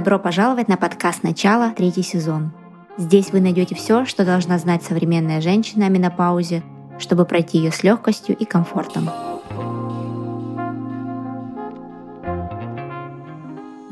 Добро пожаловать на подкаст «Начало», третий сезон. Здесь вы найдете все, что должна знать современная женщина о менопаузе, чтобы пройти ее с легкостью и комфортом.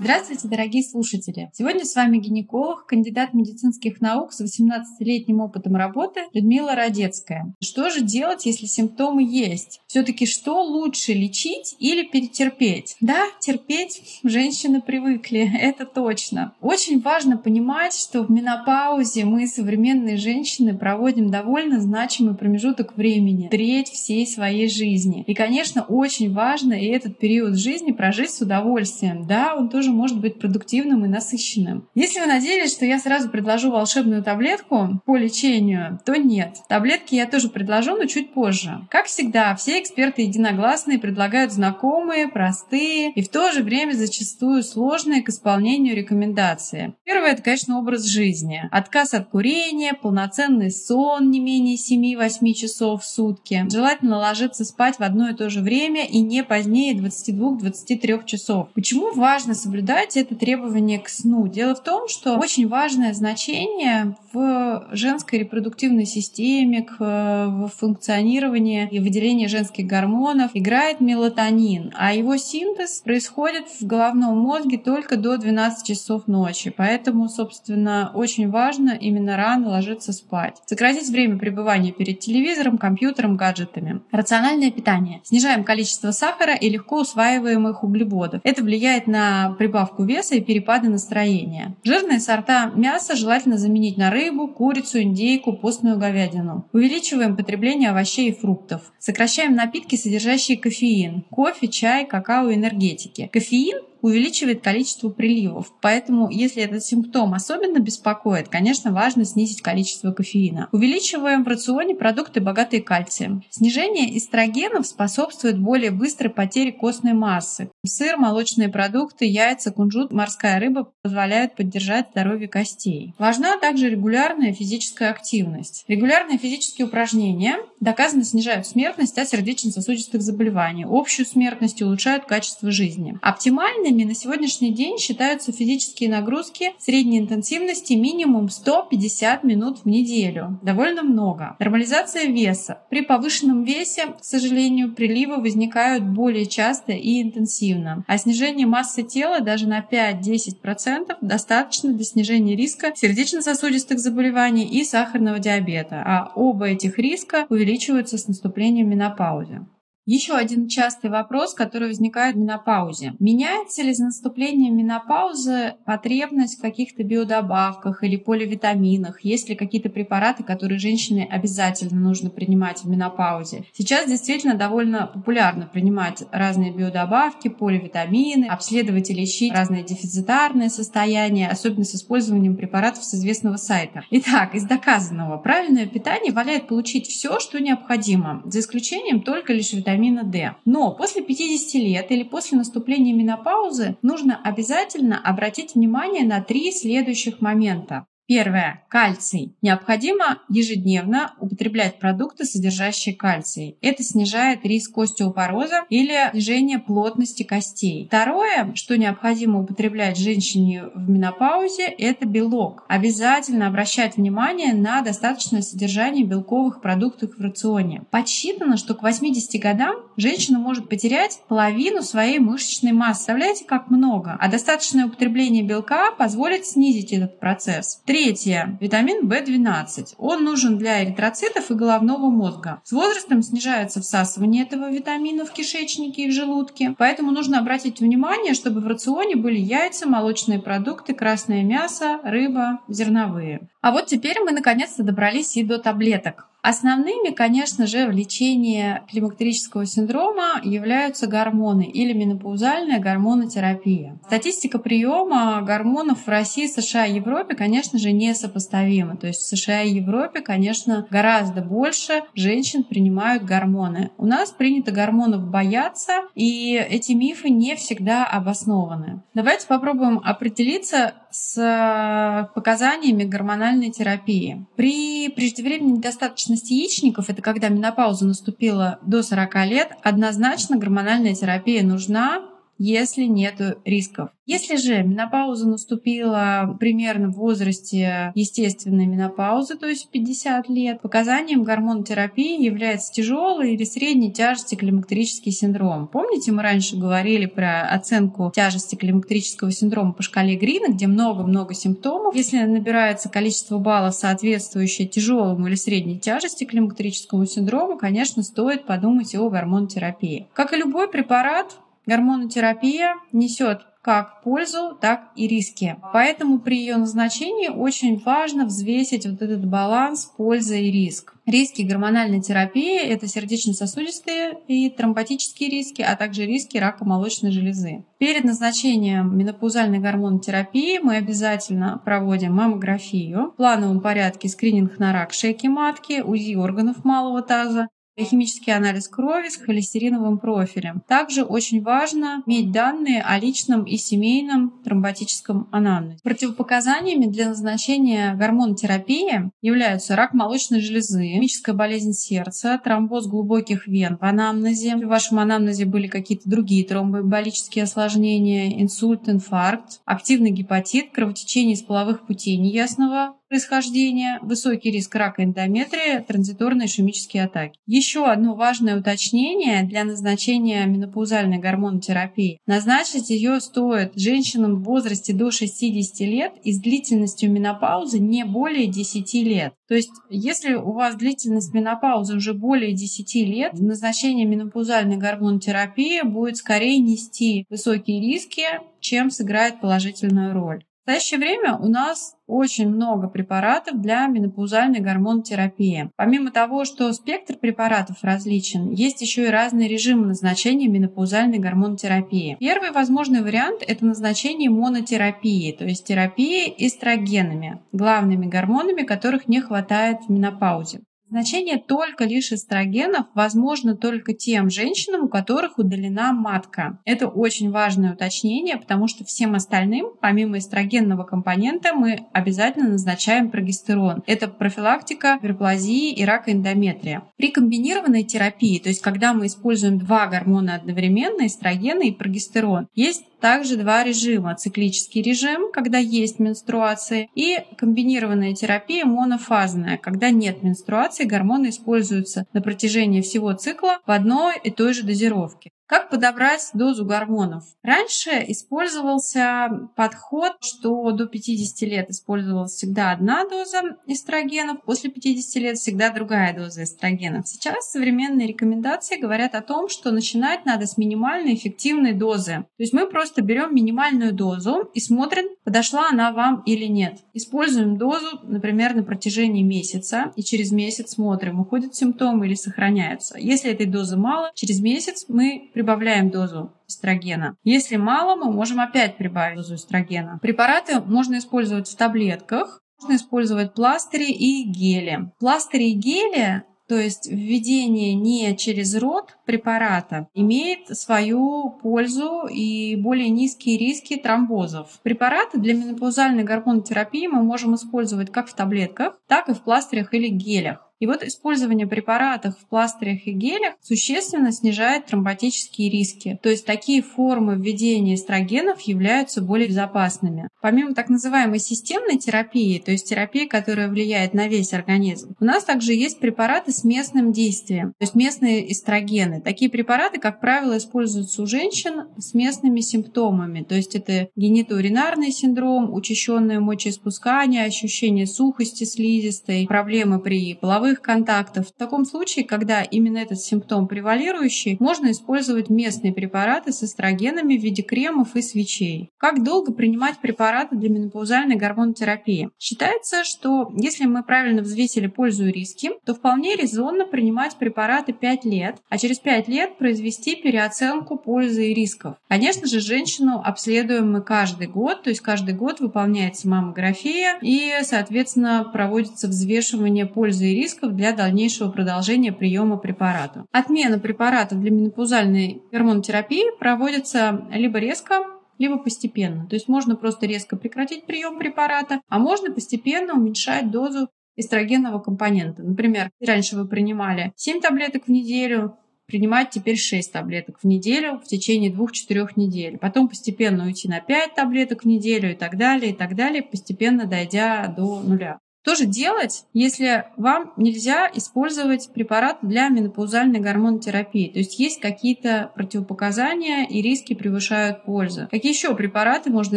Здравствуйте, дорогие слушатели! Сегодня с вами гинеколог, кандидат медицинских наук с 18-летним опытом работы Людмила Родецкая. Что же делать, если симптомы есть? Все-таки что лучше, лечить или перетерпеть? Да, терпеть женщины привыкли, это точно. Очень важно понимать, что в менопаузе мы, современные женщины, проводим довольно значимый промежуток времени, треть всей своей жизни. И, конечно, очень важно и этот период жизни прожить с удовольствием. Да, он тоже может быть продуктивным и насыщенным. Если вы надеялись, что я сразу предложу волшебную таблетку по лечению, то нет. Таблетки я тоже предложу, но чуть позже. Как всегда, все эксперты единогласные предлагают знакомые, простые и в то же время зачастую сложные к исполнению рекомендации. Первое – это, конечно, образ жизни. Отказ от курения, полноценный сон не менее 7-8 часов в сутки. Желательно ложиться спать в одно и то же время и не позднее 22-23 часов. Почему важно соблюдать соблюдать это требование к сну. Дело в том, что очень важное значение в женской репродуктивной системе, к, в функционировании и выделении женских гормонов играет мелатонин, а его синтез происходит в головном мозге только до 12 часов ночи. Поэтому, собственно, очень важно именно рано ложиться спать. Сократить время пребывания перед телевизором, компьютером, гаджетами. Рациональное питание. Снижаем количество сахара и легко усваиваемых углеводов. Это влияет на прибавку прибавку веса и перепады настроения. Жирные сорта мяса желательно заменить на рыбу, курицу, индейку, постную говядину. Увеличиваем потребление овощей и фруктов. Сокращаем напитки, содержащие кофеин. Кофе, чай, какао, энергетики. Кофеин увеличивает количество приливов. Поэтому, если этот симптом особенно беспокоит, конечно, важно снизить количество кофеина. Увеличиваем в рационе продукты, богатые кальцием. Снижение эстрогенов способствует более быстрой потере костной массы. Сыр, молочные продукты, яйца, кунжут, морская рыба позволяют поддержать здоровье костей. Важна также регулярная физическая активность. Регулярные физические упражнения доказано снижают смертность от сердечно-сосудистых заболеваний, общую смертность и улучшают качество жизни. Оптимальный Нормальными на сегодняшний день считаются физические нагрузки средней интенсивности минимум 150 минут в неделю. Довольно много. Нормализация веса. При повышенном весе, к сожалению, приливы возникают более часто и интенсивно. А снижение массы тела даже на 5-10% достаточно для снижения риска сердечно-сосудистых заболеваний и сахарного диабета. А оба этих риска увеличиваются с наступлением менопаузы. Еще один частый вопрос, который возникает в менопаузе. Меняется ли с наступлением менопаузы потребность в каких-то биодобавках или поливитаминах? Есть ли какие-то препараты, которые женщине обязательно нужно принимать в менопаузе? Сейчас действительно довольно популярно принимать разные биодобавки, поливитамины, обследовать и лечить разные дефицитарные состояния, особенно с использованием препаратов с известного сайта. Итак, из доказанного, правильное питание позволяет получить все, что необходимо, за исключением только лишь витаминов витамина D. Но после 50 лет или после наступления менопаузы нужно обязательно обратить внимание на три следующих момента. Первое. Кальций. Необходимо ежедневно употреблять продукты, содержащие кальций. Это снижает риск остеопороза или снижение плотности костей. Второе, что необходимо употреблять женщине в менопаузе, это белок. Обязательно обращать внимание на достаточное содержание белковых продуктов в рационе. Подсчитано, что к 80 годам женщина может потерять половину своей мышечной массы. Представляете, как много? А достаточное употребление белка позволит снизить этот процесс. Третье. Витамин В12. Он нужен для эритроцитов и головного мозга. С возрастом снижается всасывание этого витамина в кишечнике и в желудке. Поэтому нужно обратить внимание, чтобы в рационе были яйца, молочные продукты, красное мясо, рыба, зерновые. А вот теперь мы наконец-то добрались и до таблеток. Основными, конечно же, в лечении климактерического синдрома являются гормоны или менопаузальная гормонотерапия. Статистика приема гормонов в России, США и Европе, конечно же, несопоставима. То есть в США и Европе, конечно, гораздо больше женщин принимают гормоны. У нас принято гормонов бояться, и эти мифы не всегда обоснованы. Давайте попробуем определиться с показаниями гормональной терапии. При преждевременной недостаточности яичников, это когда менопауза наступила до 40 лет, однозначно гормональная терапия нужна если нет рисков. Если же менопауза наступила примерно в возрасте естественной менопаузы, то есть 50 лет, показанием гормонотерапии является тяжелый или средней тяжести климактерический синдром. Помните, мы раньше говорили про оценку тяжести климактерического синдрома по шкале Грина, где много-много симптомов. Если набирается количество баллов, соответствующее тяжелому или средней тяжести климактерическому синдрому, конечно, стоит подумать о гормонотерапии. Как и любой препарат, Гормонотерапия несет как пользу, так и риски. Поэтому при ее назначении очень важно взвесить вот этот баланс пользы и риск. Риски гормональной терапии – это сердечно-сосудистые и тромботические риски, а также риски рака молочной железы. Перед назначением менопаузальной гормонотерапии мы обязательно проводим маммографию, в плановом порядке скрининг на рак шейки матки, УЗИ органов малого таза, химический анализ крови с холестериновым профилем. Также очень важно иметь данные о личном и семейном тромботическом анамнезе. Противопоказаниями для назначения гормонотерапии являются рак молочной железы, химическая болезнь сердца, тромбоз глубоких вен в анамнезе. В вашем анамнезе были какие-то другие тромбоэмболические осложнения, инсульт, инфаркт, активный гепатит, кровотечение из половых путей неясного происхождения, высокий риск рака эндометрия, транзиторные ишемические атаки. Еще одно важное уточнение для назначения менопаузальной гормонотерапии. Назначить ее стоит женщинам в возрасте до 60 лет и с длительностью менопаузы не более 10 лет. То есть, если у вас длительность менопаузы уже более 10 лет, назначение менопаузальной гормонотерапии будет скорее нести высокие риски, чем сыграет положительную роль. В настоящее время у нас очень много препаратов для менопаузальной гормонотерапии. Помимо того, что спектр препаратов различен, есть еще и разные режимы назначения менопаузальной гормонотерапии. Первый возможный вариант – это назначение монотерапии, то есть терапии эстрогенами, главными гормонами, которых не хватает в менопаузе. Значение только лишь эстрогенов возможно только тем женщинам, у которых удалена матка. Это очень важное уточнение, потому что всем остальным, помимо эстрогенного компонента, мы обязательно назначаем прогестерон. Это профилактика гиперплазии и рака эндометрия. При комбинированной терапии, то есть когда мы используем два гормона одновременно, эстрогены и прогестерон, есть также два режима. Циклический режим, когда есть менструации, и комбинированная терапия монофазная, когда нет менструации, гормоны используются на протяжении всего цикла в одной и той же дозировке. Как подобрать дозу гормонов? Раньше использовался подход, что до 50 лет использовалась всегда одна доза эстрогенов, после 50 лет всегда другая доза эстрогенов. Сейчас современные рекомендации говорят о том, что начинать надо с минимальной эффективной дозы. То есть мы просто берем минимальную дозу и смотрим, подошла она вам или нет. Используем дозу, например, на протяжении месяца, и через месяц смотрим, уходят симптомы или сохраняются. Если этой дозы мало, через месяц мы прибавляем дозу эстрогена. Если мало, мы можем опять прибавить дозу эстрогена. Препараты можно использовать в таблетках, можно использовать пластыри и гели. Пластыри и гели то есть введение не через рот препарата имеет свою пользу и более низкие риски тромбозов. Препараты для менопаузальной гормонотерапии мы можем использовать как в таблетках, так и в пластырях или гелях. И вот использование препаратов в пластырях и гелях существенно снижает тромботические риски. То есть такие формы введения эстрогенов являются более безопасными. Помимо так называемой системной терапии, то есть терапии, которая влияет на весь организм, у нас также есть препараты с местным действием, то есть местные эстрогены. Такие препараты, как правило, используются у женщин с местными симптомами, то есть это генитоуринарный синдром, учащенное мочеиспускание, ощущение сухости слизистой, проблемы при половых половых контактов. В таком случае, когда именно этот симптом превалирующий, можно использовать местные препараты с эстрогенами в виде кремов и свечей. Как долго принимать препараты для менопаузальной гормонотерапии? Считается, что если мы правильно взвесили пользу и риски, то вполне резонно принимать препараты 5 лет, а через 5 лет произвести переоценку пользы и рисков. Конечно же, женщину обследуем мы каждый год, то есть каждый год выполняется маммография и, соответственно, проводится взвешивание пользы и рисков рисков для дальнейшего продолжения приема препарата. Отмена препаратов для менопаузальной гормонотерапии проводится либо резко, либо постепенно. То есть можно просто резко прекратить прием препарата, а можно постепенно уменьшать дозу эстрогенного компонента. Например, раньше вы принимали 7 таблеток в неделю, принимать теперь 6 таблеток в неделю в течение 2-4 недель. Потом постепенно уйти на 5 таблеток в неделю и так далее, и так далее, постепенно дойдя до нуля. Что же делать, если вам нельзя использовать препарат для менопаузальной гормонотерапии? То есть есть какие-то противопоказания и риски превышают пользу. Какие еще препараты можно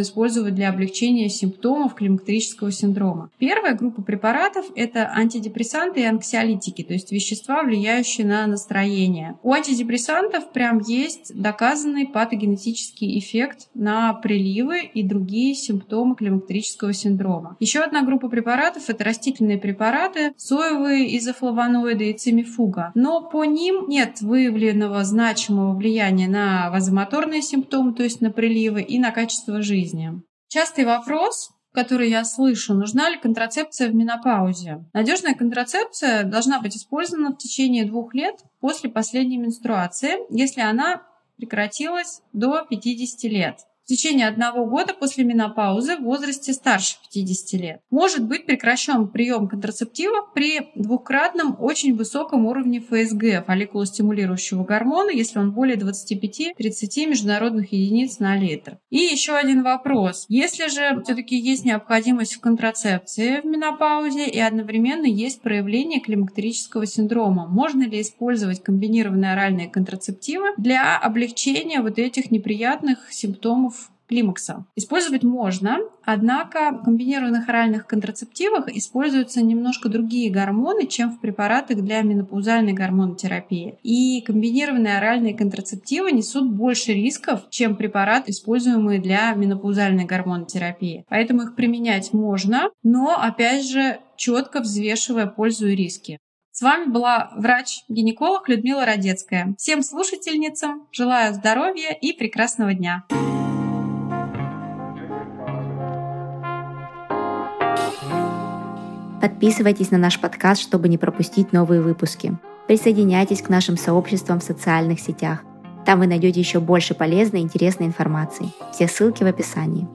использовать для облегчения симптомов климактерического синдрома? Первая группа препаратов – это антидепрессанты и анксиолитики, то есть вещества, влияющие на настроение. У антидепрессантов прям есть доказанный патогенетический эффект на приливы и другие симптомы климактерического синдрома. Еще одна группа препаратов – это растительные препараты, соевые изофлавоноиды и цимифуга. Но по ним нет выявленного значимого влияния на вазомоторные симптомы, то есть на приливы и на качество жизни. Частый вопрос который я слышу, нужна ли контрацепция в менопаузе. Надежная контрацепция должна быть использована в течение двух лет после последней менструации, если она прекратилась до 50 лет в течение одного года после менопаузы в возрасте старше 50 лет. Может быть прекращен прием контрацептивов при двукратном очень высоком уровне ФСГ, фолликулостимулирующего гормона, если он более 25-30 международных единиц на литр. И еще один вопрос. Если же все-таки есть необходимость в контрацепции в менопаузе и одновременно есть проявление климактерического синдрома, можно ли использовать комбинированные оральные контрацептивы для облегчения вот этих неприятных симптомов климакса. Использовать можно, однако в комбинированных оральных контрацептивах используются немножко другие гормоны, чем в препаратах для менопаузальной гормонотерапии. И комбинированные оральные контрацептивы несут больше рисков, чем препараты, используемые для менопаузальной гормонотерапии. Поэтому их применять можно, но, опять же, четко взвешивая пользу и риски. С вами была врач-гинеколог Людмила Родецкая. Всем слушательницам желаю здоровья и прекрасного дня. Подписывайтесь на наш подкаст, чтобы не пропустить новые выпуски. Присоединяйтесь к нашим сообществам в социальных сетях. Там вы найдете еще больше полезной и интересной информации. Все ссылки в описании.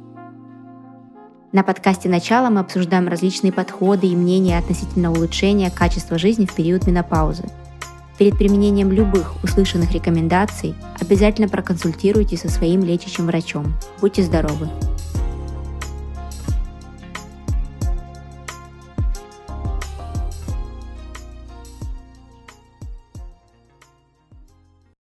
На подкасте «Начало» мы обсуждаем различные подходы и мнения относительно улучшения качества жизни в период менопаузы. Перед применением любых услышанных рекомендаций обязательно проконсультируйтесь со своим лечащим врачом. Будьте здоровы!